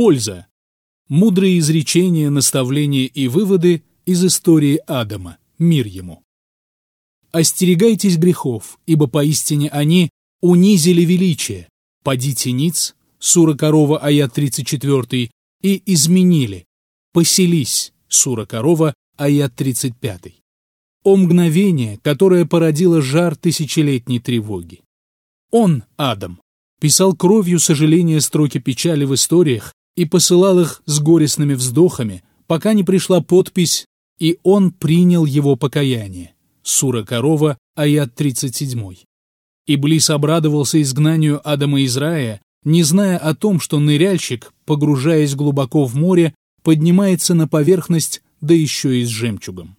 Польза. Мудрые изречения, наставления и выводы из истории Адама. Мир ему. Остерегайтесь грехов, ибо поистине они унизили величие. Падите ниц, сура корова, аят 34, и изменили. Поселись, сура корова, аят 35. О мгновение, которое породило жар тысячелетней тревоги. Он, Адам, писал кровью сожаления строки печали в историях и посылал их с горестными вздохами, пока не пришла подпись «И он принял его покаяние». Сура Корова, аят 37. Иблис обрадовался изгнанию Адама из рая, не зная о том, что ныряльщик, погружаясь глубоко в море, поднимается на поверхность, да еще и с жемчугом.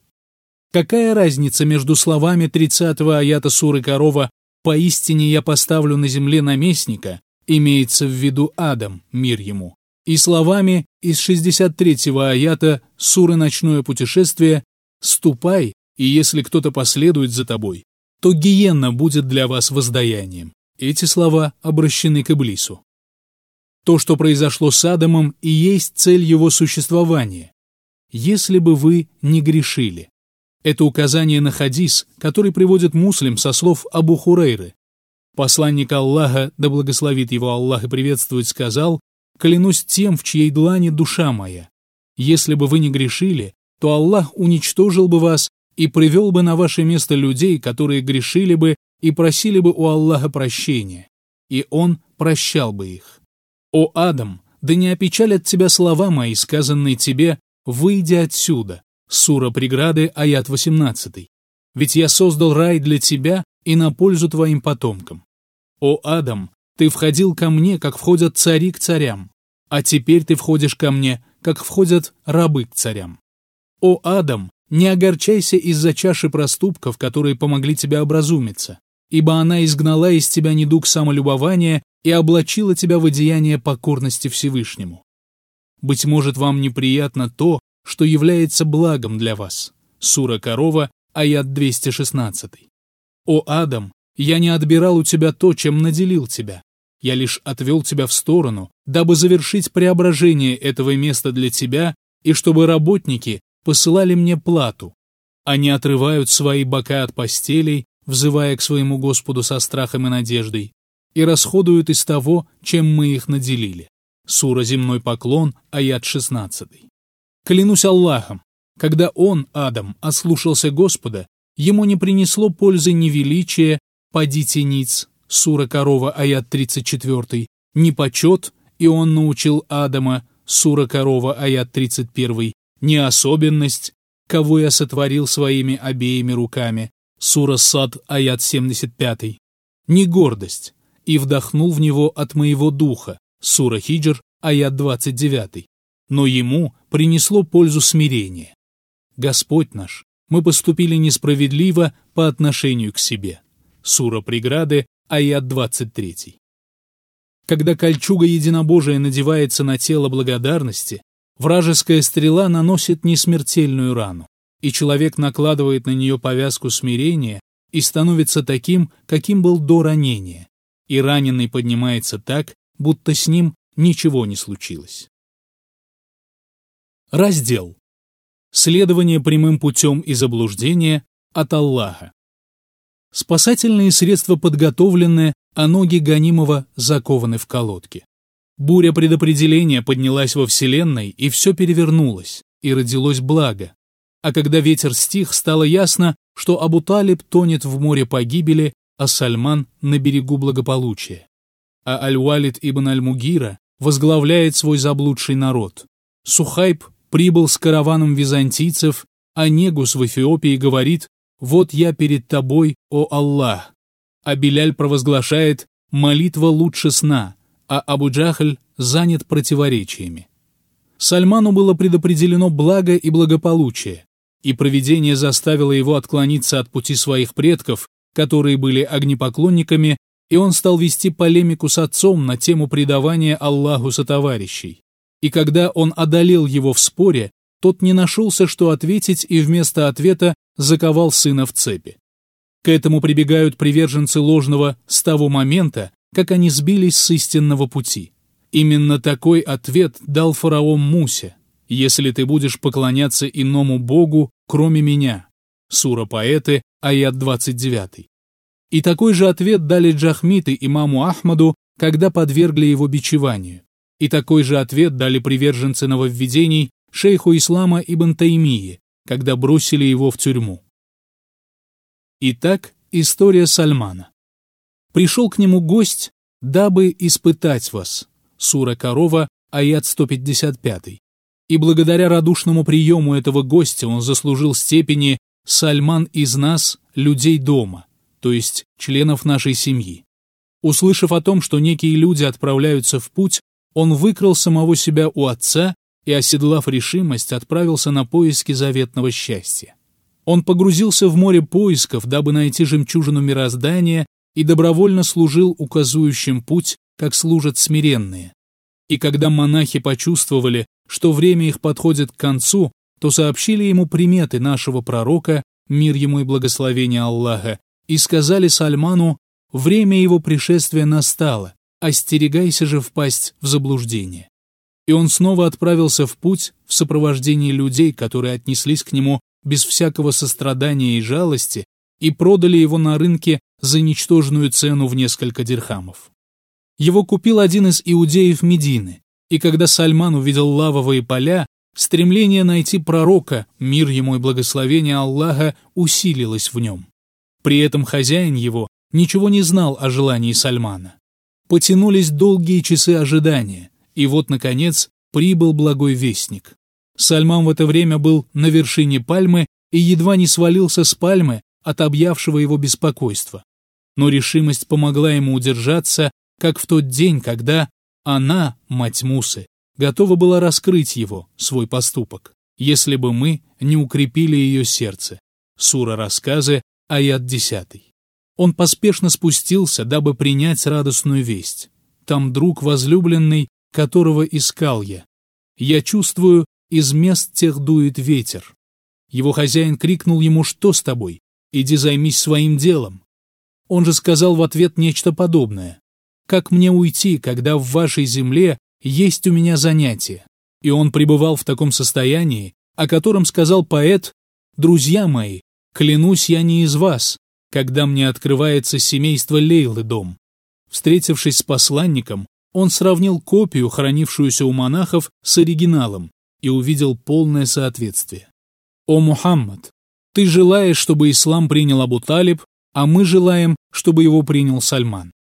Какая разница между словами 30-го аята суры Корова «Поистине я поставлю на земле наместника», имеется в виду Адам, мир ему, и словами из 63-го аята суры «Ночное путешествие» «Ступай, и если кто-то последует за тобой, то гиенна будет для вас воздаянием». Эти слова обращены к Иблису. То, что произошло с Адамом, и есть цель его существования. Если бы вы не грешили. Это указание на хадис, который приводит муслим со слов Абу Хурейры. Посланник Аллаха, да благословит его Аллах и приветствует, сказал, «Клянусь тем, в чьей длани душа моя. Если бы вы не грешили, то Аллах уничтожил бы вас и привел бы на ваше место людей, которые грешили бы и просили бы у Аллаха прощения, и Он прощал бы их. «О, Адам, да не опечалят тебя слова мои, сказанные тебе, выйди отсюда». Сура преграды, аят 18. «Ведь я создал рай для тебя и на пользу твоим потомкам». «О, Адам, ты входил ко мне, как входят цари к царям, а теперь ты входишь ко мне, как входят рабы к царям». «О, Адам, не огорчайся из-за чаши проступков, которые помогли тебе образумиться ибо она изгнала из тебя недуг самолюбования и облачила тебя в одеяние покорности Всевышнему. Быть может, вам неприятно то, что является благом для вас. Сура Корова, аят 216. «О, Адам, я не отбирал у тебя то, чем наделил тебя. Я лишь отвел тебя в сторону, дабы завершить преображение этого места для тебя и чтобы работники посылали мне плату. Они отрывают свои бока от постелей взывая к своему Господу со страхом и надеждой, и расходуют из того, чем мы их наделили. Сура «Земной поклон», аят 16. Клянусь Аллахом, когда он, Адам, ослушался Господа, ему не принесло пользы ни величия, «Падите ниц», сура «Корова», аят 34, ни почет, и он научил Адама, сура «Корова», аят 31, ни особенность, кого я сотворил своими обеими руками, Сура Сад, аят 75. Не гордость, и вдохнул в него от моего духа. Сура Хиджр, аят 29. Но ему принесло пользу смирение. Господь наш, мы поступили несправедливо по отношению к себе. Сура Преграды, аят 23. Когда кольчуга единобожия надевается на тело благодарности, вражеская стрела наносит несмертельную рану и человек накладывает на нее повязку смирения и становится таким, каким был до ранения, и раненый поднимается так, будто с ним ничего не случилось. Раздел. Следование прямым путем и заблуждения от Аллаха. Спасательные средства подготовлены, а ноги гонимого закованы в колодки. Буря предопределения поднялась во Вселенной, и все перевернулось, и родилось благо, а когда ветер стих, стало ясно, что Абу-Талиб тонет в море погибели, а Сальман — на берегу благополучия. А Аль-Валид ибн Аль-Мугира возглавляет свой заблудший народ. Сухайб прибыл с караваном византийцев, а Негус в Эфиопии говорит «Вот я перед тобой, о Аллах». А Беляль провозглашает «Молитва лучше сна», а Абу-Джахль занят противоречиями. Сальману было предопределено благо и благополучие, и провидение заставило его отклониться от пути своих предков, которые были огнепоклонниками, и он стал вести полемику с отцом на тему предавания Аллаху сотоварищей. И когда он одолел его в споре, тот не нашелся, что ответить, и вместо ответа заковал сына в цепи. К этому прибегают приверженцы ложного с того момента, как они сбились с истинного пути. Именно такой ответ дал фараон Мусе. «Если ты будешь поклоняться иному богу, кроме меня». Сура поэты, аят 29. И такой же ответ дали джахмиты имаму Ахмаду, когда подвергли его бичеванию. И такой же ответ дали приверженцы нововведений шейху ислама Ибн Таймии, когда бросили его в тюрьму. Итак, история Сальмана. Пришел к нему гость, дабы испытать вас. Сура Корова, аят 155. И благодаря радушному приему этого гостя он заслужил степени «Сальман из нас, людей дома», то есть членов нашей семьи. Услышав о том, что некие люди отправляются в путь, он выкрал самого себя у отца и, оседлав решимость, отправился на поиски заветного счастья. Он погрузился в море поисков, дабы найти жемчужину мироздания, и добровольно служил указующим путь, как служат смиренные. И когда монахи почувствовали, что время их подходит к концу, то сообщили ему приметы нашего пророка, мир ему и благословение Аллаха, и сказали Сальману, время его пришествия настало, остерегайся же впасть в заблуждение и он снова отправился в путь в сопровождении людей, которые отнеслись к нему без всякого сострадания и жалости и продали его на рынке за ничтожную цену в несколько дирхамов. Его купил один из иудеев Медины, и когда Сальман увидел лавовые поля, стремление найти пророка, мир ему и благословение Аллаха, усилилось в нем. При этом хозяин его ничего не знал о желании Сальмана. Потянулись долгие часы ожидания, и вот, наконец, прибыл благой вестник. Сальман в это время был на вершине пальмы и едва не свалился с пальмы от объявшего его беспокойства. Но решимость помогла ему удержаться, как в тот день, когда она, мать Мусы, готова была раскрыть его, свой поступок, если бы мы не укрепили ее сердце. Сура рассказы, аят 10. Он поспешно спустился, дабы принять радостную весть. Там друг возлюбленный которого искал я. Я чувствую, из мест тех дует ветер. Его хозяин крикнул ему, что с тобой? Иди займись своим делом. Он же сказал в ответ нечто подобное. Как мне уйти, когда в вашей земле есть у меня занятие? И он пребывал в таком состоянии, о котором сказал поэт, «Друзья мои, клянусь я не из вас, когда мне открывается семейство Лейлы дом». Встретившись с посланником, он сравнил копию, хранившуюся у монахов, с оригиналом и увидел полное соответствие. «О Мухаммад, ты желаешь, чтобы ислам принял Абу Талиб, а мы желаем, чтобы его принял Сальман».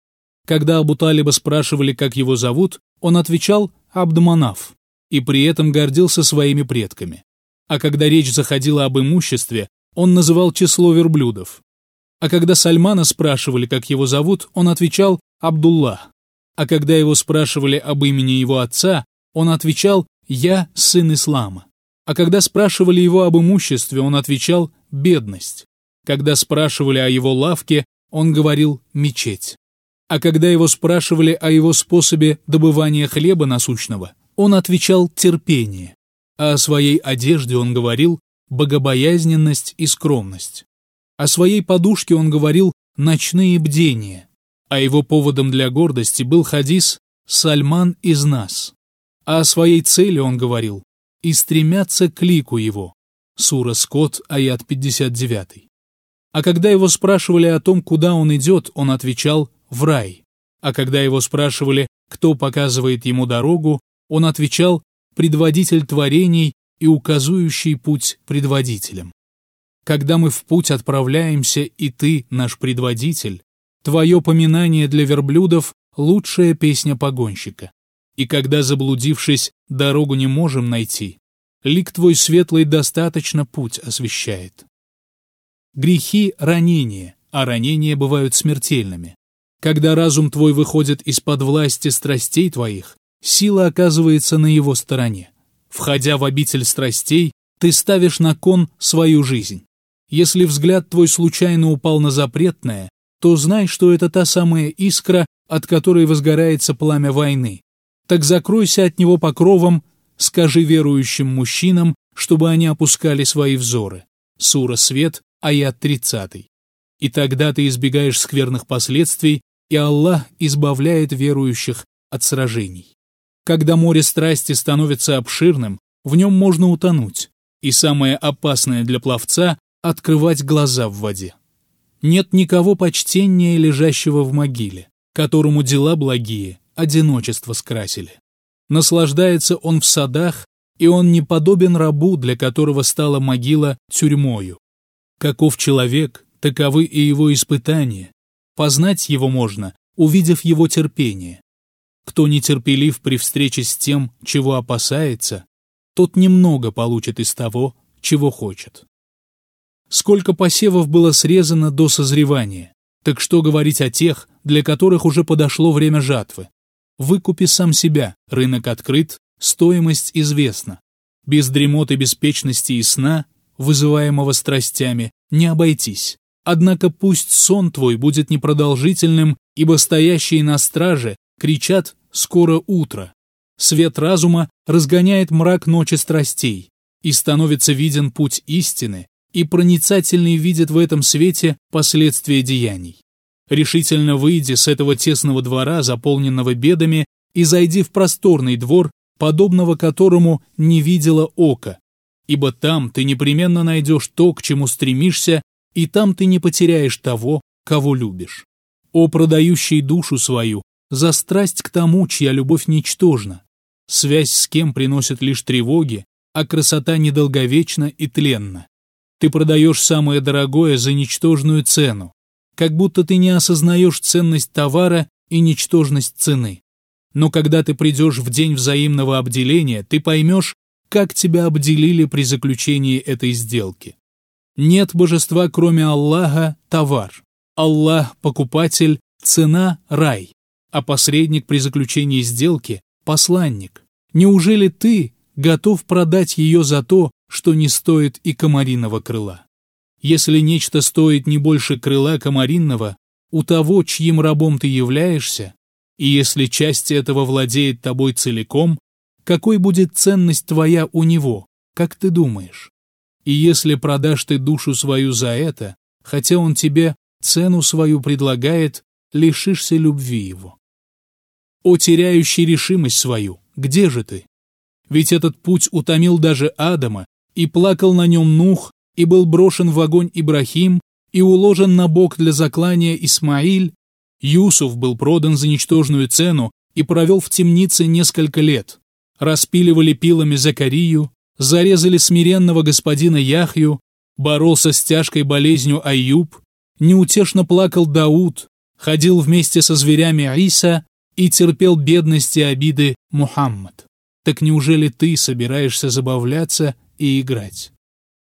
Когда Абу Талиба спрашивали, как его зовут, он отвечал «Абдманаф» и при этом гордился своими предками. А когда речь заходила об имуществе, он называл число верблюдов. А когда Сальмана спрашивали, как его зовут, он отвечал «Абдуллах» а когда его спрашивали об имени его отца, он отвечал «Я сын ислама». А когда спрашивали его об имуществе, он отвечал «бедность». Когда спрашивали о его лавке, он говорил «мечеть». А когда его спрашивали о его способе добывания хлеба насущного, он отвечал «терпение». А о своей одежде он говорил «богобоязненность и скромность». О своей подушке он говорил «ночные бдения» а его поводом для гордости был хадис «Сальман из нас». А о своей цели он говорил «И стремятся к лику его» Сура Скот, аят 59. А когда его спрашивали о том, куда он идет, он отвечал «в рай». А когда его спрашивали, кто показывает ему дорогу, он отвечал «предводитель творений и указующий путь предводителям». Когда мы в путь отправляемся, и ты, наш предводитель, Твое поминание для верблюдов — лучшая песня погонщика. И когда, заблудившись, дорогу не можем найти, лик твой светлый достаточно путь освещает. Грехи — ранения, а ранения бывают смертельными. Когда разум твой выходит из-под власти страстей твоих, сила оказывается на его стороне. Входя в обитель страстей, ты ставишь на кон свою жизнь. Если взгляд твой случайно упал на запретное, то знай, что это та самая искра, от которой возгорается пламя войны. Так закройся от него покровом, скажи верующим мужчинам, чтобы они опускали свои взоры. Сура Свет, аят 30. И тогда ты избегаешь скверных последствий, и Аллах избавляет верующих от сражений. Когда море страсти становится обширным, в нем можно утонуть, и самое опасное для пловца — открывать глаза в воде. Нет никого почтеннее лежащего в могиле, которому дела благие, одиночество скрасили. Наслаждается он в садах, и он не подобен рабу, для которого стала могила тюрьмою. Каков человек, таковы и его испытания. Познать его можно, увидев его терпение. Кто нетерпелив при встрече с тем, чего опасается, тот немного получит из того, чего хочет. Сколько посевов было срезано до созревания, так что говорить о тех, для которых уже подошло время жатвы? Выкупи сам себя, рынок открыт, стоимость известна. Без дремоты, беспечности и сна, вызываемого страстями, не обойтись. Однако пусть сон твой будет непродолжительным, ибо стоящие на страже кричат «скоро утро». Свет разума разгоняет мрак ночи страстей, и становится виден путь истины, и проницательный видит в этом свете последствия деяний. Решительно выйди с этого тесного двора, заполненного бедами, и зайди в просторный двор, подобного которому не видела око, ибо там ты непременно найдешь то, к чему стремишься, и там ты не потеряешь того, кого любишь. О, продающий душу свою, за страсть к тому, чья любовь ничтожна. Связь с кем приносит лишь тревоги, а красота недолговечна и тленна. Ты продаешь самое дорогое за ничтожную цену, как будто ты не осознаешь ценность товара и ничтожность цены. Но когда ты придешь в день взаимного обделения, ты поймешь, как тебя обделили при заключении этой сделки. Нет божества, кроме Аллаха, товар. Аллах – покупатель, цена – рай, а посредник при заключении сделки – посланник. Неужели ты готов продать ее за то, что не стоит и комариного крыла? Если нечто стоит не больше крыла комаринного, у того, чьим рабом ты являешься, и если часть этого владеет тобой целиком, какой будет ценность твоя у него, как ты думаешь? И если продашь ты душу свою за это, хотя он тебе цену свою предлагает, лишишься любви его. О теряющий решимость свою, где же ты? Ведь этот путь утомил даже Адама, и плакал на нем Нух, и был брошен в огонь Ибрахим, и уложен на бок для заклания Исмаиль, Юсуф был продан за ничтожную цену и провел в темнице несколько лет. Распиливали пилами Закарию, зарезали смиренного господина Яхью, боролся с тяжкой болезнью Аюб, неутешно плакал Дауд, ходил вместе со зверями Иса и терпел бедности и обиды Мухаммад. Так неужели ты собираешься забавляться и играть?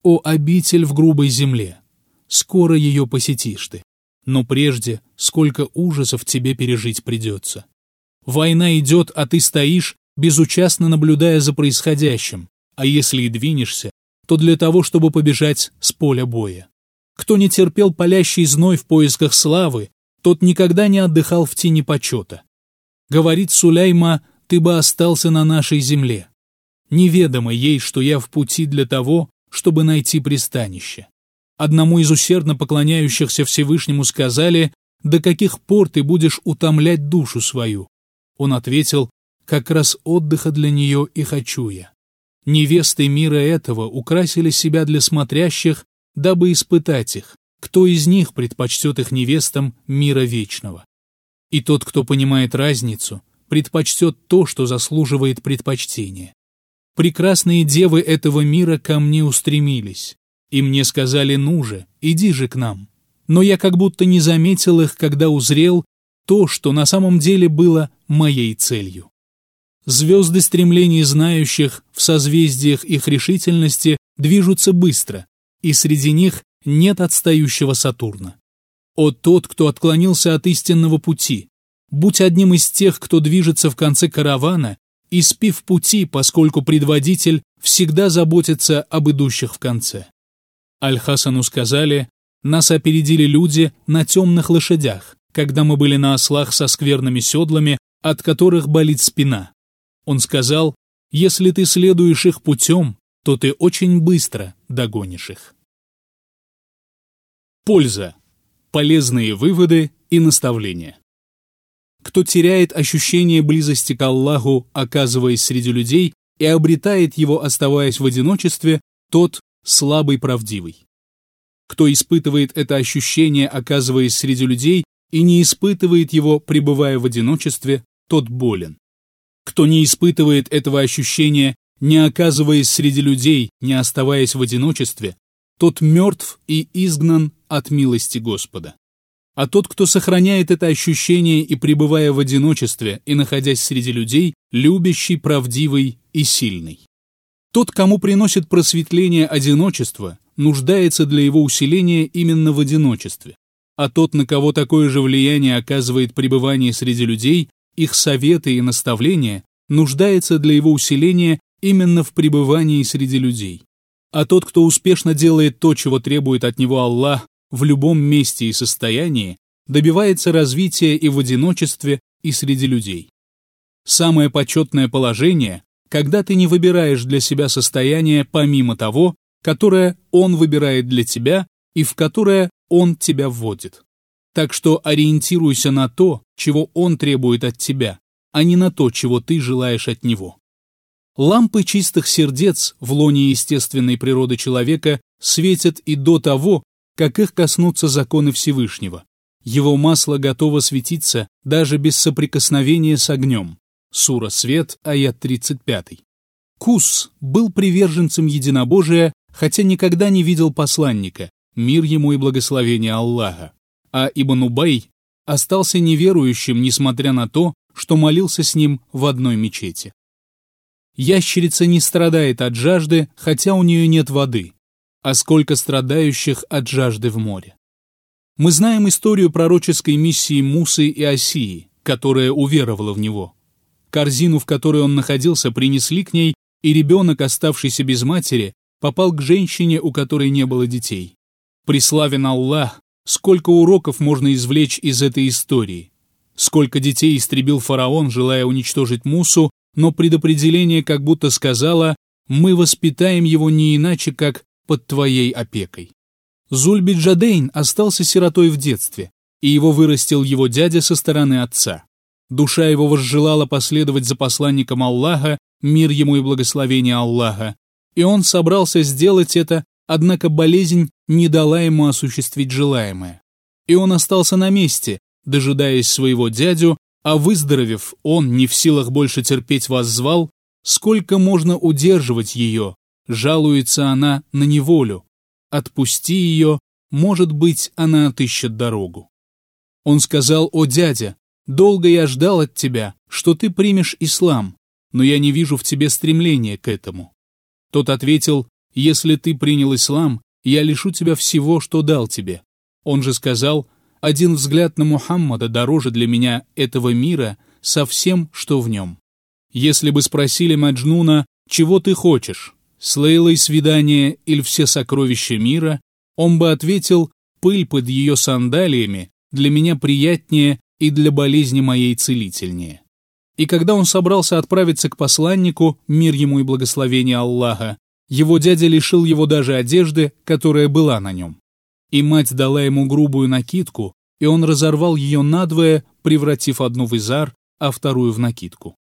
О обитель в грубой земле! Скоро ее посетишь ты. Но прежде сколько ужасов тебе пережить придется. Война идет, а ты стоишь, безучастно наблюдая за происходящим, а если и двинешься, то для того, чтобы побежать с поля боя. Кто не терпел палящий зной в поисках славы, тот никогда не отдыхал в тени почета. Говорит Сулейма, ты бы остался на нашей земле. Неведомо ей, что я в пути для того, чтобы найти пристанище. Одному из усердно поклоняющихся Всевышнему сказали, «До каких пор ты будешь утомлять душу свою?» Он ответил, «Как раз отдыха для нее и хочу я». Невесты мира этого украсили себя для смотрящих, дабы испытать их, кто из них предпочтет их невестам мира вечного. И тот, кто понимает разницу, предпочтет то, что заслуживает предпочтения. Прекрасные девы этого мира ко мне устремились, и мне сказали «ну же, иди же к нам». Но я как будто не заметил их, когда узрел то, что на самом деле было моей целью. Звезды стремлений знающих в созвездиях их решительности движутся быстро, и среди них нет отстающего Сатурна. О тот, кто отклонился от истинного пути, будь одним из тех, кто движется в конце каравана, и спи в пути, поскольку предводитель всегда заботится об идущих в конце. Аль-Хасану сказали, нас опередили люди на темных лошадях, когда мы были на ослах со скверными седлами, от которых болит спина. Он сказал, если ты следуешь их путем, то ты очень быстро догонишь их. Польза. Полезные выводы и наставления. Кто теряет ощущение близости к Аллаху, оказываясь среди людей, и обретает его, оставаясь в одиночестве, тот слабый правдивый. Кто испытывает это ощущение, оказываясь среди людей, и не испытывает его, пребывая в одиночестве, тот болен. Кто не испытывает этого ощущения, не оказываясь среди людей, не оставаясь в одиночестве, тот мертв и изгнан от милости Господа. А тот, кто сохраняет это ощущение и пребывая в одиночестве, и находясь среди людей, любящий, правдивый и сильный. Тот, кому приносит просветление одиночество, нуждается для его усиления именно в одиночестве. А тот, на кого такое же влияние оказывает пребывание среди людей, их советы и наставления, нуждается для его усиления именно в пребывании среди людей. А тот, кто успешно делает то, чего требует от него Аллах в любом месте и состоянии, добивается развития и в одиночестве, и среди людей. Самое почетное положение, когда ты не выбираешь для себя состояние помимо того, которое он выбирает для тебя и в которое он тебя вводит. Так что ориентируйся на то, чего он требует от тебя, а не на то, чего ты желаешь от него. Лампы чистых сердец в лоне естественной природы человека светят и до того, как их коснутся законы Всевышнего. Его масло готово светиться даже без соприкосновения с огнем. Сура Свет, аят 35. Кус был приверженцем единобожия, хотя никогда не видел посланника, мир ему и благословение Аллаха. А Ибн Убай остался неверующим, несмотря на то, что молился с ним в одной мечети. Ящерица не страдает от жажды, хотя у нее нет воды, а сколько страдающих от жажды в море. Мы знаем историю пророческой миссии Мусы и Осии, которая уверовала в него. Корзину, в которой он находился, принесли к ней, и ребенок, оставшийся без матери, попал к женщине, у которой не было детей. Преславен Аллах, сколько уроков можно извлечь из этой истории. Сколько детей истребил фараон, желая уничтожить Мусу, но предопределение как будто сказало «мы воспитаем его не иначе, как под твоей опекой». Зульбиджадейн остался сиротой в детстве, и его вырастил его дядя со стороны отца. Душа его возжелала последовать за посланником Аллаха, мир ему и благословение Аллаха, и он собрался сделать это, однако болезнь не дала ему осуществить желаемое. И он остался на месте, дожидаясь своего дядю, а выздоровев, он, не в силах больше терпеть, вас звал, сколько можно удерживать ее, жалуется она на неволю. Отпусти ее, может быть, она отыщет дорогу. Он сказал, о дядя, долго я ждал от тебя, что ты примешь ислам, но я не вижу в тебе стремления к этому. Тот ответил, если ты принял ислам, я лишу тебя всего, что дал тебе. Он же сказал, один взгляд на Мухаммада дороже для меня этого мира со всем, что в нем. Если бы спросили Маджнуна, чего ты хочешь, с Лейлой свидание или все сокровища мира, он бы ответил, пыль под ее сандалиями для меня приятнее и для болезни моей целительнее. И когда он собрался отправиться к посланнику, мир ему и благословение Аллаха, его дядя лишил его даже одежды, которая была на нем и мать дала ему грубую накидку, и он разорвал ее надвое, превратив одну в изар, а вторую в накидку.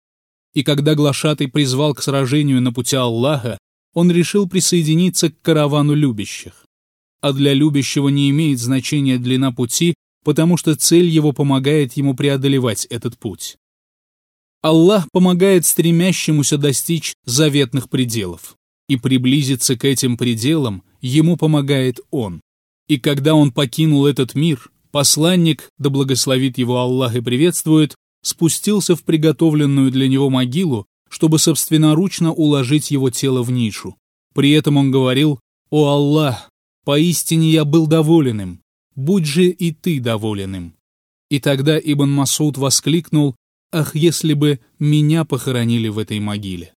И когда глашатый призвал к сражению на пути Аллаха, он решил присоединиться к каравану любящих. А для любящего не имеет значения длина пути, потому что цель его помогает ему преодолевать этот путь. Аллах помогает стремящемуся достичь заветных пределов, и приблизиться к этим пределам ему помогает Он. И когда он покинул этот мир, посланник, да благословит его Аллах и приветствует, спустился в приготовленную для него могилу, чтобы собственноручно уложить его тело в нишу. При этом он говорил, «О Аллах, поистине я был доволен им, будь же и ты доволен им». И тогда Ибн Масуд воскликнул, «Ах, если бы меня похоронили в этой могиле!»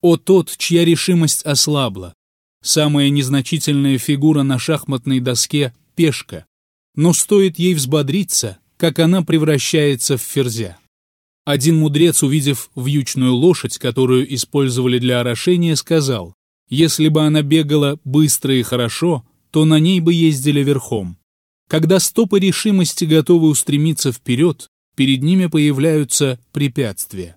О тот, чья решимость ослабла, Самая незначительная фигура на шахматной доске – пешка. Но стоит ей взбодриться, как она превращается в ферзя. Один мудрец, увидев вьючную лошадь, которую использовали для орошения, сказал, если бы она бегала быстро и хорошо, то на ней бы ездили верхом. Когда стопы решимости готовы устремиться вперед, перед ними появляются препятствия.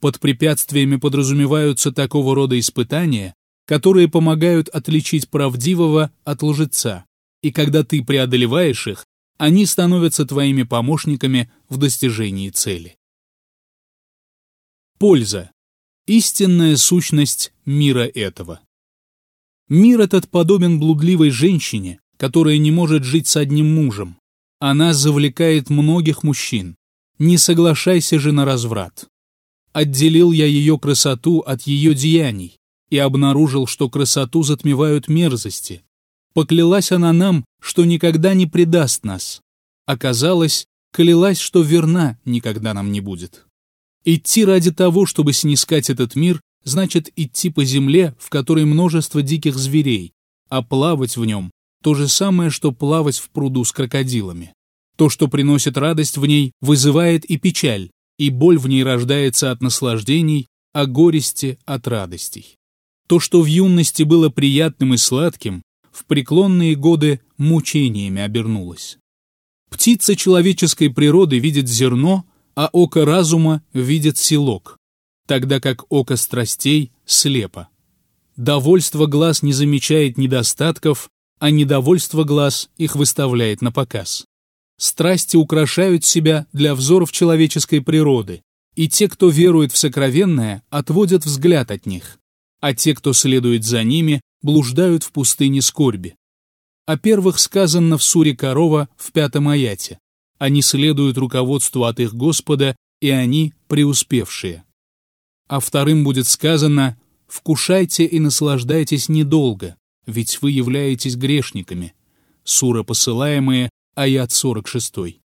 Под препятствиями подразумеваются такого рода испытания, которые помогают отличить правдивого от лжеца, и когда ты преодолеваешь их, они становятся твоими помощниками в достижении цели. Польза. Истинная сущность мира этого. Мир этот подобен блудливой женщине, которая не может жить с одним мужем. Она завлекает многих мужчин. Не соглашайся же на разврат. Отделил я ее красоту от ее деяний и обнаружил, что красоту затмевают мерзости. Поклялась она нам, что никогда не предаст нас. Оказалось, клялась, что верна никогда нам не будет. Идти ради того, чтобы снискать этот мир, значит идти по земле, в которой множество диких зверей, а плавать в нем – то же самое, что плавать в пруду с крокодилами. То, что приносит радость в ней, вызывает и печаль, и боль в ней рождается от наслаждений, а горести – от радостей. То, что в юности было приятным и сладким, в преклонные годы мучениями обернулось. Птица человеческой природы видит зерно, а око разума видит селок, тогда как око страстей слепо. Довольство глаз не замечает недостатков, а недовольство глаз их выставляет на показ. Страсти украшают себя для взоров человеческой природы, и те, кто верует в сокровенное, отводят взгляд от них, а те, кто следует за ними, блуждают в пустыне скорби. О первых сказано в суре Корова в пятом аяте. Они следуют руководству от их Господа, и они преуспевшие а вторым будет сказано «Вкушайте и наслаждайтесь недолго, ведь вы являетесь грешниками». Сура посылаемые, аят 46.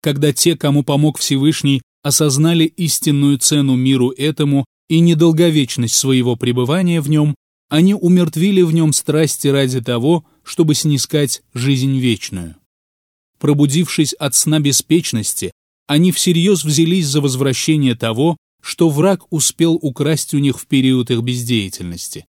Когда те, кому помог Всевышний, осознали истинную цену миру этому и недолговечность своего пребывания в нем, они умертвили в нем страсти ради того, чтобы снискать жизнь вечную. Пробудившись от сна беспечности, они всерьез взялись за возвращение того, что враг успел украсть у них в период их бездеятельности.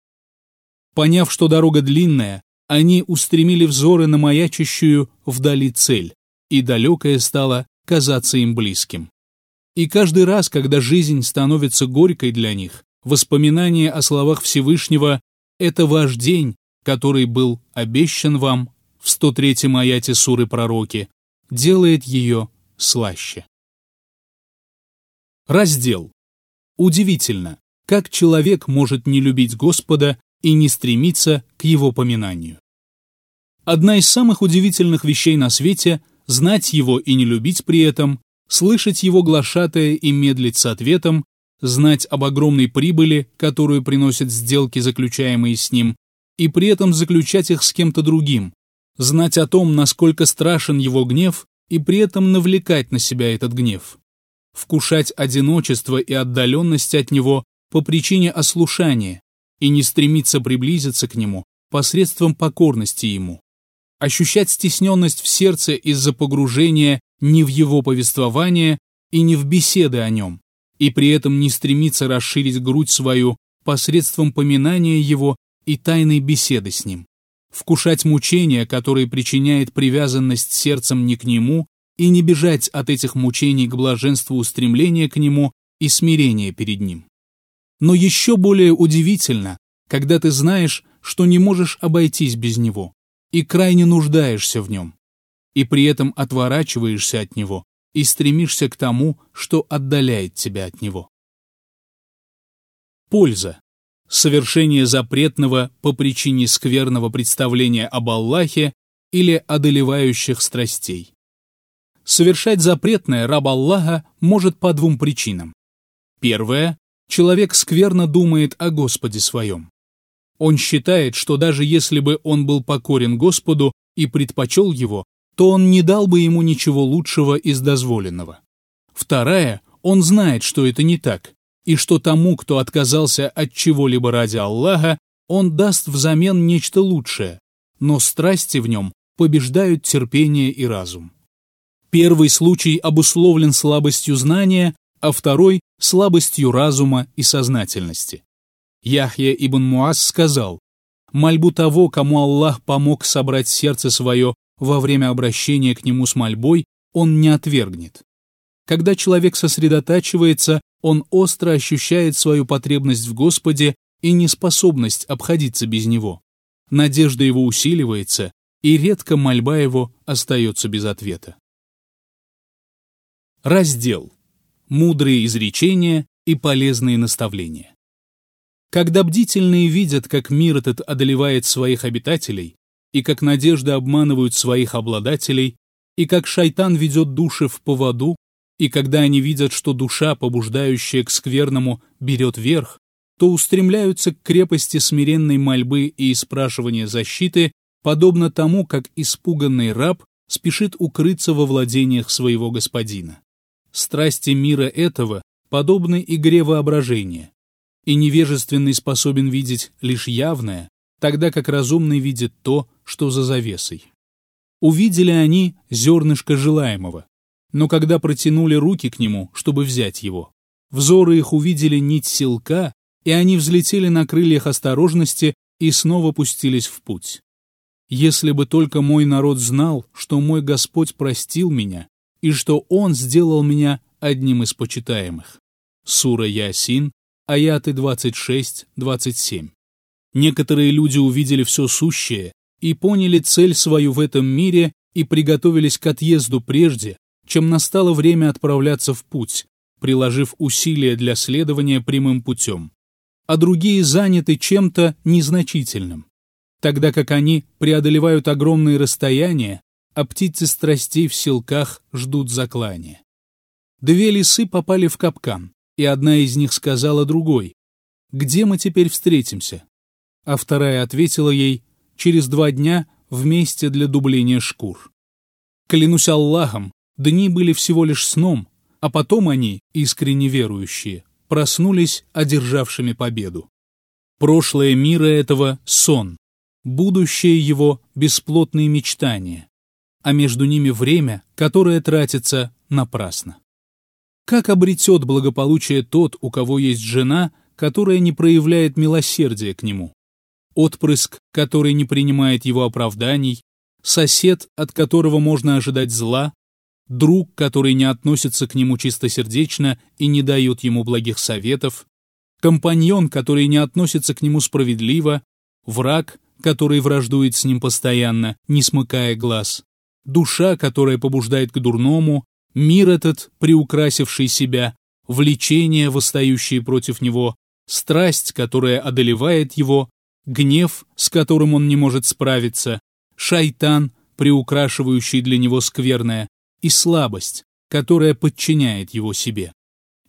Поняв, что дорога длинная, они устремили взоры на маячащую вдали цель, и далекое стало казаться им близким. И каждый раз, когда жизнь становится горькой для них, воспоминание о словах Всевышнего «это ваш день», который был обещан вам в 103-м аяте суры пророки, делает ее слаще. Раздел. Удивительно, как человек может не любить Господа и не стремиться к его поминанию. Одна из самых удивительных вещей на свете – знать его и не любить при этом, слышать его глашатая и медлить с ответом, знать об огромной прибыли, которую приносят сделки, заключаемые с ним, и при этом заключать их с кем-то другим, знать о том, насколько страшен его гнев, и при этом навлекать на себя этот гнев. Вкушать одиночество и отдаленность от него по причине ослушания и не стремиться приблизиться к нему посредством покорности ему, ощущать стесненность в сердце из-за погружения не в его повествование и не в беседы о нем, и при этом не стремиться расширить грудь свою посредством поминания его и тайной беседы с ним, вкушать мучения, которые причиняет привязанность сердцем не к нему, и не бежать от этих мучений к блаженству устремления к Нему и смирения перед Ним. Но еще более удивительно, когда ты знаешь, что не можешь обойтись без Него и крайне нуждаешься в Нем, и при этом отворачиваешься от Него и стремишься к тому, что отдаляет тебя от Него. Польза. Совершение запретного по причине скверного представления об Аллахе или одолевающих страстей. Совершать запретное раб Аллаха может по двум причинам. Первое. Человек скверно думает о Господе своем. Он считает, что даже если бы он был покорен Господу и предпочел его, то он не дал бы ему ничего лучшего из дозволенного. Вторая, он знает, что это не так, и что тому, кто отказался от чего-либо ради Аллаха, он даст взамен нечто лучшее, но страсти в нем побеждают терпение и разум. Первый случай обусловлен слабостью знания, а второй – слабостью разума и сознательности. Яхья ибн Муаз сказал, «Мольбу того, кому Аллах помог собрать сердце свое во время обращения к нему с мольбой, он не отвергнет. Когда человек сосредотачивается, он остро ощущает свою потребность в Господе и неспособность обходиться без Него. Надежда его усиливается, и редко мольба его остается без ответа. Раздел. Мудрые изречения и полезные наставления. Когда бдительные видят, как мир этот одолевает своих обитателей, и как надежды обманывают своих обладателей, и как шайтан ведет души в поводу, и когда они видят, что душа, побуждающая к скверному, берет верх, то устремляются к крепости смиренной мольбы и спрашивания защиты, подобно тому, как испуганный раб спешит укрыться во владениях своего господина. Страсти мира этого подобны игре воображения, и невежественный способен видеть лишь явное, тогда как разумный видит то, что за завесой. Увидели они зернышко желаемого, но когда протянули руки к нему, чтобы взять его, взоры их увидели нить силка, и они взлетели на крыльях осторожности и снова пустились в путь. Если бы только мой народ знал, что мой Господь простил меня, и что Он сделал меня одним из почитаемых. Сура Ясин, аяты 26-27. Некоторые люди увидели все сущее и поняли цель свою в этом мире и приготовились к отъезду прежде, чем настало время отправляться в путь, приложив усилия для следования прямым путем. А другие заняты чем-то незначительным, тогда как они преодолевают огромные расстояния, а птицы страстей в селках ждут заклания. Две лисы попали в капкан, и одна из них сказала другой, «Где мы теперь встретимся?» А вторая ответила ей, «Через два дня вместе для дубления шкур». Клянусь Аллахом, Дни были всего лишь сном, а потом они, искренне верующие, проснулись одержавшими победу. Прошлое мира этого — сон, будущее его — бесплотные мечтания, а между ними время, которое тратится напрасно. Как обретет благополучие тот, у кого есть жена, которая не проявляет милосердия к нему? Отпрыск, который не принимает его оправданий, сосед, от которого можно ожидать зла, друг, который не относится к нему чистосердечно и не дает ему благих советов, компаньон, который не относится к нему справедливо, враг, который враждует с ним постоянно, не смыкая глаз, душа, которая побуждает к дурному, мир этот, приукрасивший себя, влечение, восстающее против него, страсть, которая одолевает его, гнев, с которым он не может справиться, шайтан, приукрашивающий для него скверное, и слабость, которая подчиняет его себе.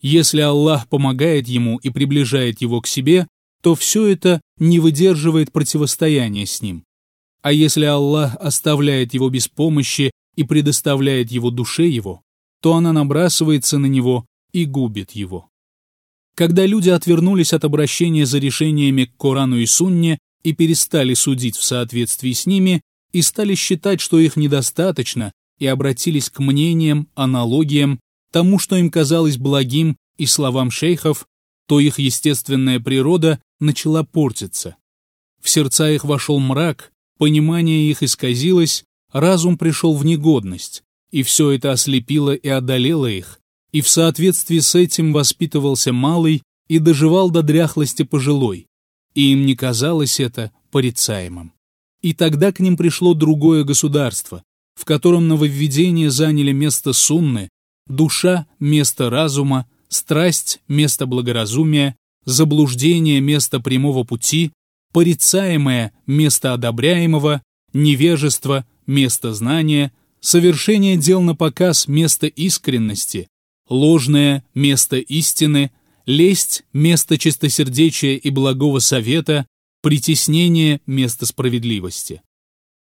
Если Аллах помогает ему и приближает его к себе, то все это не выдерживает противостояния с ним. А если Аллах оставляет его без помощи и предоставляет его душе его, то она набрасывается на него и губит его. Когда люди отвернулись от обращения за решениями к Корану и Сунне и перестали судить в соответствии с ними, и стали считать, что их недостаточно, и обратились к мнениям, аналогиям, тому, что им казалось благим, и словам шейхов, то их естественная природа начала портиться. В сердца их вошел мрак, понимание их исказилось, разум пришел в негодность, и все это ослепило и одолело их, и в соответствии с этим воспитывался малый и доживал до дряхлости пожилой, и им не казалось это порицаемым. И тогда к ним пришло другое государство, в котором нововведения заняли место сунны, душа – место разума, страсть – место благоразумия, заблуждение – место прямого пути, порицаемое – место одобряемого, невежество – место знания, совершение дел на показ – место искренности, ложное – место истины, лесть – место чистосердечия и благого совета, притеснение – место справедливости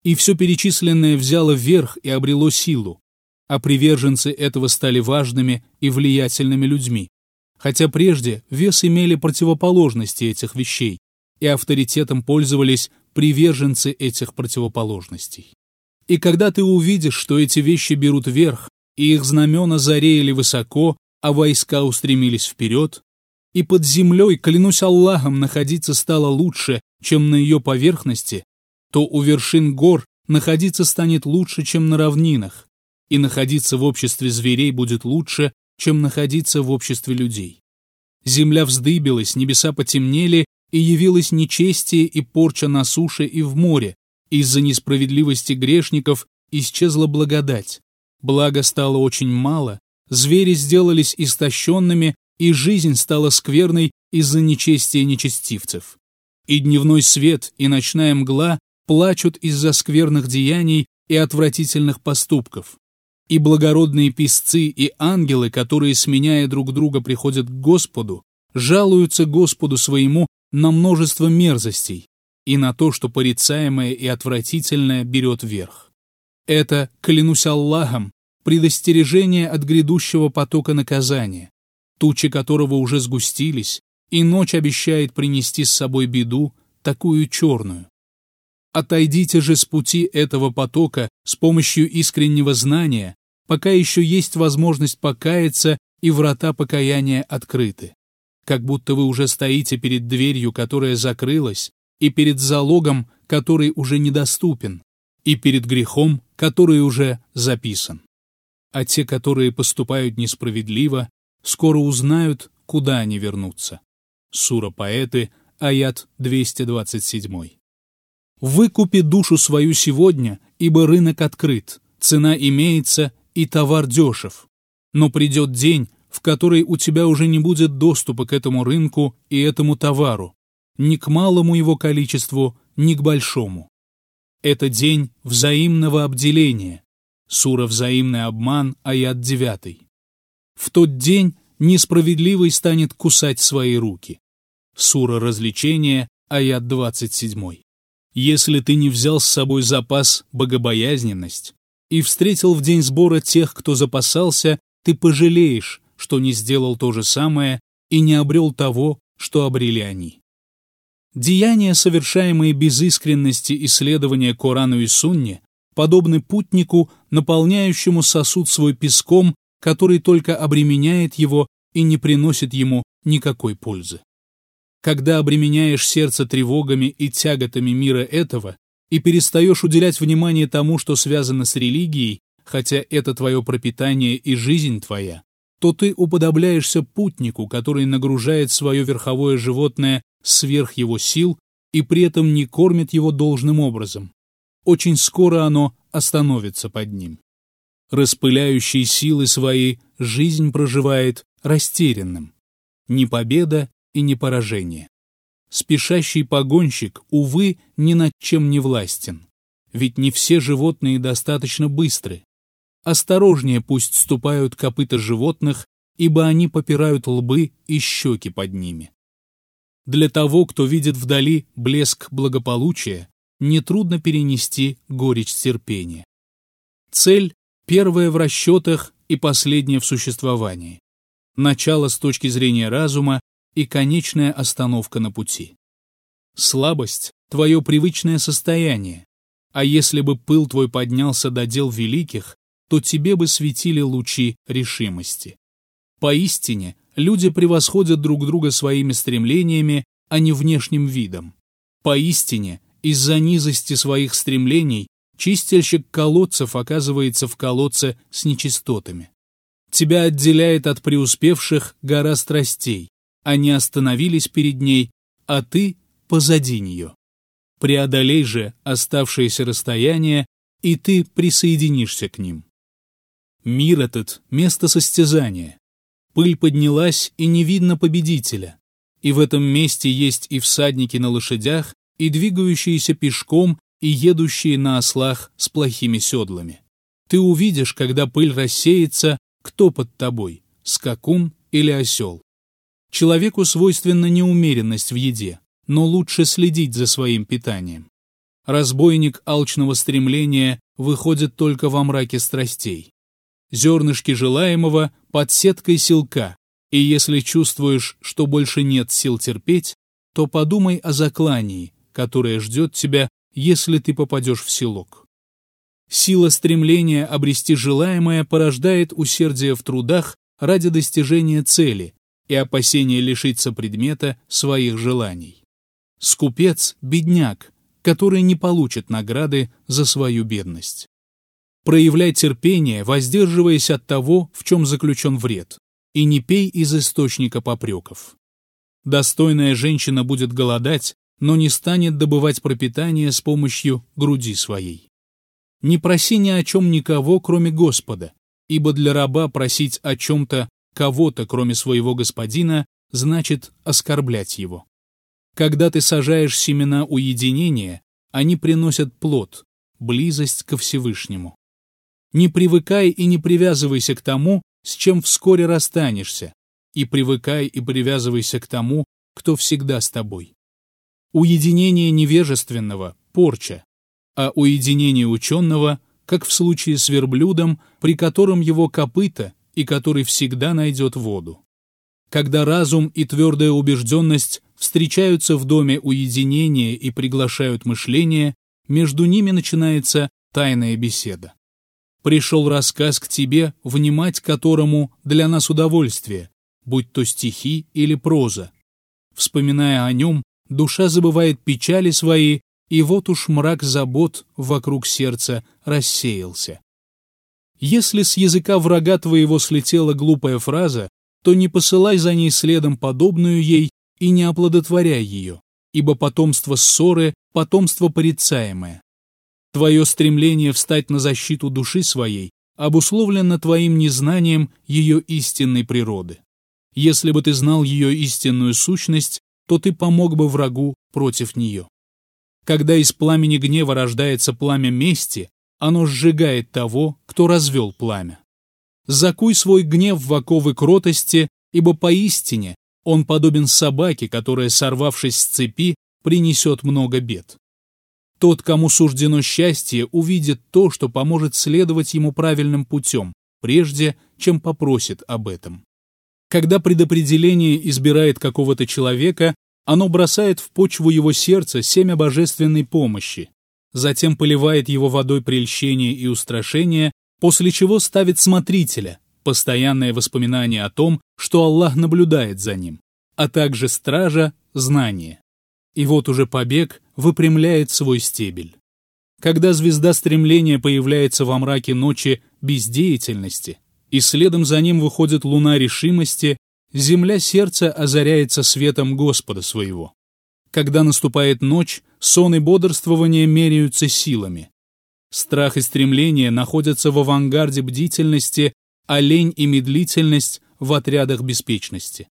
и все перечисленное взяло верх и обрело силу, а приверженцы этого стали важными и влиятельными людьми, хотя прежде вес имели противоположности этих вещей, и авторитетом пользовались приверженцы этих противоположностей. И когда ты увидишь, что эти вещи берут верх, и их знамена зареяли высоко, а войска устремились вперед, и под землей, клянусь Аллахом, находиться стало лучше, чем на ее поверхности, то у вершин гор находиться станет лучше, чем на равнинах, и находиться в обществе зверей будет лучше, чем находиться в обществе людей. Земля вздыбилась, небеса потемнели, и явилось нечестие и порча на суше и в море. Из-за несправедливости грешников исчезла благодать. Благо стало очень мало, звери сделались истощенными, и жизнь стала скверной из-за нечестия нечестивцев. И дневной свет, и ночная мгла плачут из-за скверных деяний и отвратительных поступков. И благородные писцы и ангелы, которые, сменяя друг друга, приходят к Господу, жалуются Господу своему на множество мерзостей и на то, что порицаемое и отвратительное берет верх. Это, клянусь Аллахом, предостережение от грядущего потока наказания, тучи которого уже сгустились, и ночь обещает принести с собой беду, такую черную. Отойдите же с пути этого потока с помощью искреннего знания, пока еще есть возможность покаяться и врата покаяния открыты. Как будто вы уже стоите перед дверью, которая закрылась, и перед залогом, который уже недоступен, и перед грехом, который уже записан. А те, которые поступают несправедливо, скоро узнают, куда они вернутся. Сура поэты, аят 227. Выкупи душу свою сегодня, ибо рынок открыт, цена имеется и товар дешев. Но придет день, в который у тебя уже не будет доступа к этому рынку и этому товару, ни к малому его количеству, ни к большому. Это день взаимного обделения. Сура «Взаимный обман», аят 9. В тот день несправедливый станет кусать свои руки. Сура «Развлечение», аят 27. Если ты не взял с собой запас богобоязненность и встретил в день сбора тех, кто запасался, ты пожалеешь, что не сделал то же самое и не обрел того, что обрели они. Деяния, совершаемые без искренности исследования Корану и Сунне, подобны путнику, наполняющему сосуд свой песком, который только обременяет его и не приносит ему никакой пользы. Когда обременяешь сердце тревогами и тяготами мира этого и перестаешь уделять внимание тому, что связано с религией, хотя это твое пропитание и жизнь твоя, то ты уподобляешься путнику, который нагружает свое верховое животное сверх его сил и при этом не кормит его должным образом. Очень скоро оно остановится под ним. Распыляющий силы свои жизнь проживает растерянным. Ни победа, и не поражение. Спешащий погонщик, увы, ни над чем не властен. Ведь не все животные достаточно быстры. Осторожнее пусть ступают копыта животных, ибо они попирают лбы и щеки под ними. Для того, кто видит вдали блеск благополучия, нетрудно перенести горечь терпения. Цель – первая в расчетах и последняя в существовании. Начало с точки зрения разума и конечная остановка на пути. Слабость — твое привычное состояние, а если бы пыл твой поднялся до дел великих, то тебе бы светили лучи решимости. Поистине, люди превосходят друг друга своими стремлениями, а не внешним видом. Поистине, из-за низости своих стремлений чистильщик колодцев оказывается в колодце с нечистотами. Тебя отделяет от преуспевших гора страстей, они остановились перед ней, а ты позади нее. Преодолей же оставшееся расстояние, и ты присоединишься к ним. Мир этот — место состязания. Пыль поднялась, и не видно победителя. И в этом месте есть и всадники на лошадях, и двигающиеся пешком, и едущие на ослах с плохими седлами. Ты увидишь, когда пыль рассеется, кто под тобой, скакун или осел. Человеку свойственна неумеренность в еде, но лучше следить за своим питанием. Разбойник алчного стремления выходит только во мраке страстей. Зернышки желаемого под сеткой силка, и если чувствуешь, что больше нет сил терпеть, то подумай о заклании, которое ждет тебя, если ты попадешь в селок. Сила стремления обрести желаемое порождает усердие в трудах ради достижения цели, и опасение лишиться предмета своих желаний. Скупец – бедняк, который не получит награды за свою бедность. Проявляй терпение, воздерживаясь от того, в чем заключен вред, и не пей из источника попреков. Достойная женщина будет голодать, но не станет добывать пропитание с помощью груди своей. Не проси ни о чем никого, кроме Господа, ибо для раба просить о чем-то кого-то, кроме своего господина, значит оскорблять его. Когда ты сажаешь семена уединения, они приносят плод, близость ко Всевышнему. Не привыкай и не привязывайся к тому, с чем вскоре расстанешься, и привыкай и привязывайся к тому, кто всегда с тобой. Уединение невежественного – порча, а уединение ученого, как в случае с верблюдом, при котором его копыта и который всегда найдет воду. Когда разум и твердая убежденность встречаются в доме уединения и приглашают мышление, между ними начинается тайная беседа. Пришел рассказ к тебе, внимать которому для нас удовольствие, будь то стихи или проза. Вспоминая о нем, душа забывает печали свои, и вот уж мрак забот вокруг сердца рассеялся. Если с языка врага твоего слетела глупая фраза, то не посылай за ней следом подобную ей и не оплодотворяй ее, ибо потомство ссоры – потомство порицаемое. Твое стремление встать на защиту души своей обусловлено твоим незнанием ее истинной природы. Если бы ты знал ее истинную сущность, то ты помог бы врагу против нее. Когда из пламени гнева рождается пламя мести, оно сжигает того, кто развел пламя. Закуй свой гнев в оковы кротости, ибо поистине он подобен собаке, которая, сорвавшись с цепи, принесет много бед. Тот, кому суждено счастье, увидит то, что поможет следовать ему правильным путем, прежде чем попросит об этом. Когда предопределение избирает какого-то человека, оно бросает в почву его сердца семя божественной помощи, затем поливает его водой прельщения и устрашения, после чего ставит смотрителя, постоянное воспоминание о том, что Аллах наблюдает за ним, а также стража – знание. И вот уже побег выпрямляет свой стебель. Когда звезда стремления появляется во мраке ночи бездеятельности, и следом за ним выходит луна решимости, земля сердца озаряется светом Господа своего. Когда наступает ночь, сон и бодрствование меряются силами. Страх и стремление находятся в авангарде бдительности, а лень и медлительность в отрядах беспечности.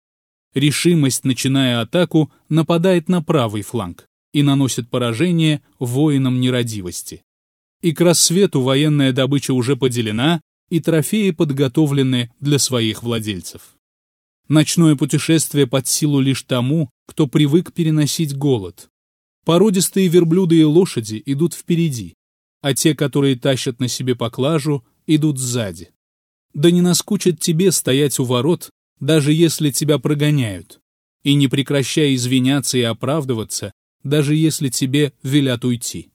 Решимость, начиная атаку, нападает на правый фланг и наносит поражение воинам нерадивости. И к рассвету военная добыча уже поделена, и трофеи подготовлены для своих владельцев. Ночное путешествие под силу лишь тому, кто привык переносить голод. Породистые верблюды и лошади идут впереди, а те, которые тащат на себе поклажу, идут сзади. Да не наскучит тебе стоять у ворот, даже если тебя прогоняют, и не прекращай извиняться и оправдываться, даже если тебе велят уйти.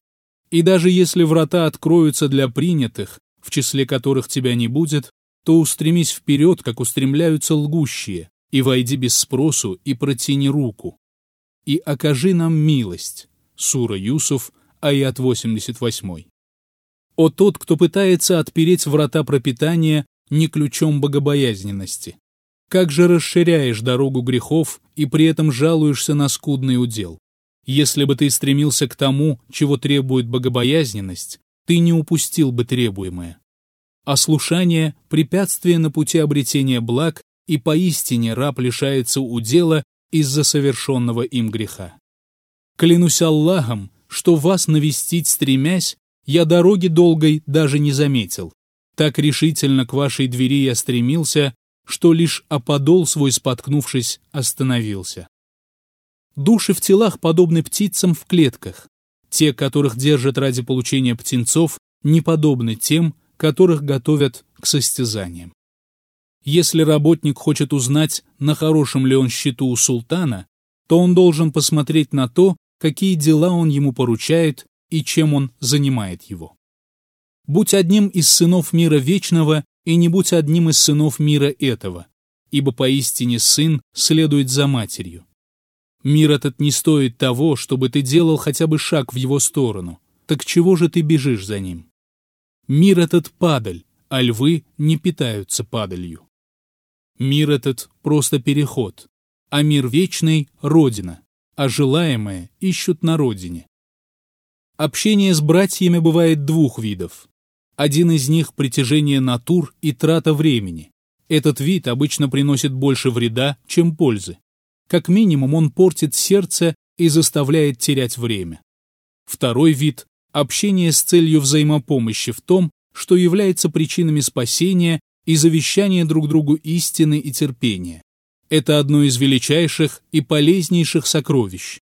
И даже если врата откроются для принятых, в числе которых тебя не будет, то устремись вперед, как устремляются лгущие, и войди без спросу и протяни руку. И окажи нам милость. Сура Юсуф, аят 88. О тот, кто пытается отпереть врата пропитания не ключом богобоязненности. Как же расширяешь дорогу грехов и при этом жалуешься на скудный удел? Если бы ты стремился к тому, чего требует богобоязненность, ты не упустил бы требуемое. Ослушание – препятствие на пути обретения благ, и поистине раб лишается удела из-за совершенного им греха. Клянусь Аллахом, что вас навестить стремясь, я дороги долгой даже не заметил. Так решительно к вашей двери я стремился, что лишь о подол свой споткнувшись остановился. Души в телах подобны птицам в клетках. Те, которых держат ради получения птенцов, не подобны тем, которых готовят к состязаниям. Если работник хочет узнать, на хорошем ли он счету у султана, то он должен посмотреть на то, какие дела он ему поручает и чем он занимает его. Будь одним из сынов мира вечного и не будь одним из сынов мира этого, ибо поистине сын следует за матерью. Мир этот не стоит того, чтобы ты делал хотя бы шаг в его сторону. Так чего же ты бежишь за ним? Мир этот падаль, а львы не питаются падалью. Мир этот просто переход, а мир вечный – родина, а желаемое ищут на родине. Общение с братьями бывает двух видов. Один из них – притяжение натур и трата времени. Этот вид обычно приносит больше вреда, чем пользы. Как минимум он портит сердце и заставляет терять время. Второй вид – общение с целью взаимопомощи в том, что является причинами спасения и завещания друг другу истины и терпения. Это одно из величайших и полезнейших сокровищ.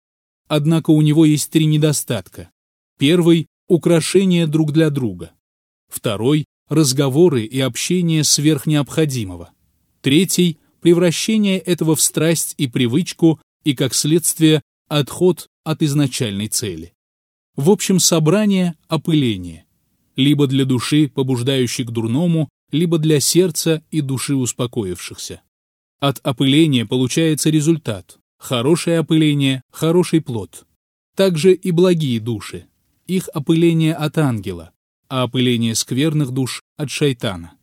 Однако у него есть три недостатка. Первый – украшение друг для друга. Второй – разговоры и общение сверх необходимого. Третий – превращение этого в страсть и привычку и, как следствие, отход от изначальной цели. В общем, собрание – опыление. Либо для души, побуждающей к дурному, либо для сердца и души успокоившихся. От опыления получается результат. Хорошее опыление – хороший плод. Также и благие души. Их опыление от ангела, а опыление скверных душ – от шайтана.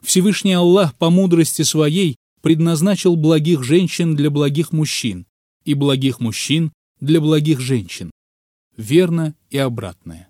Всевышний Аллах по мудрости своей предназначил благих женщин для благих мужчин и благих мужчин для благих женщин. Верно и обратное.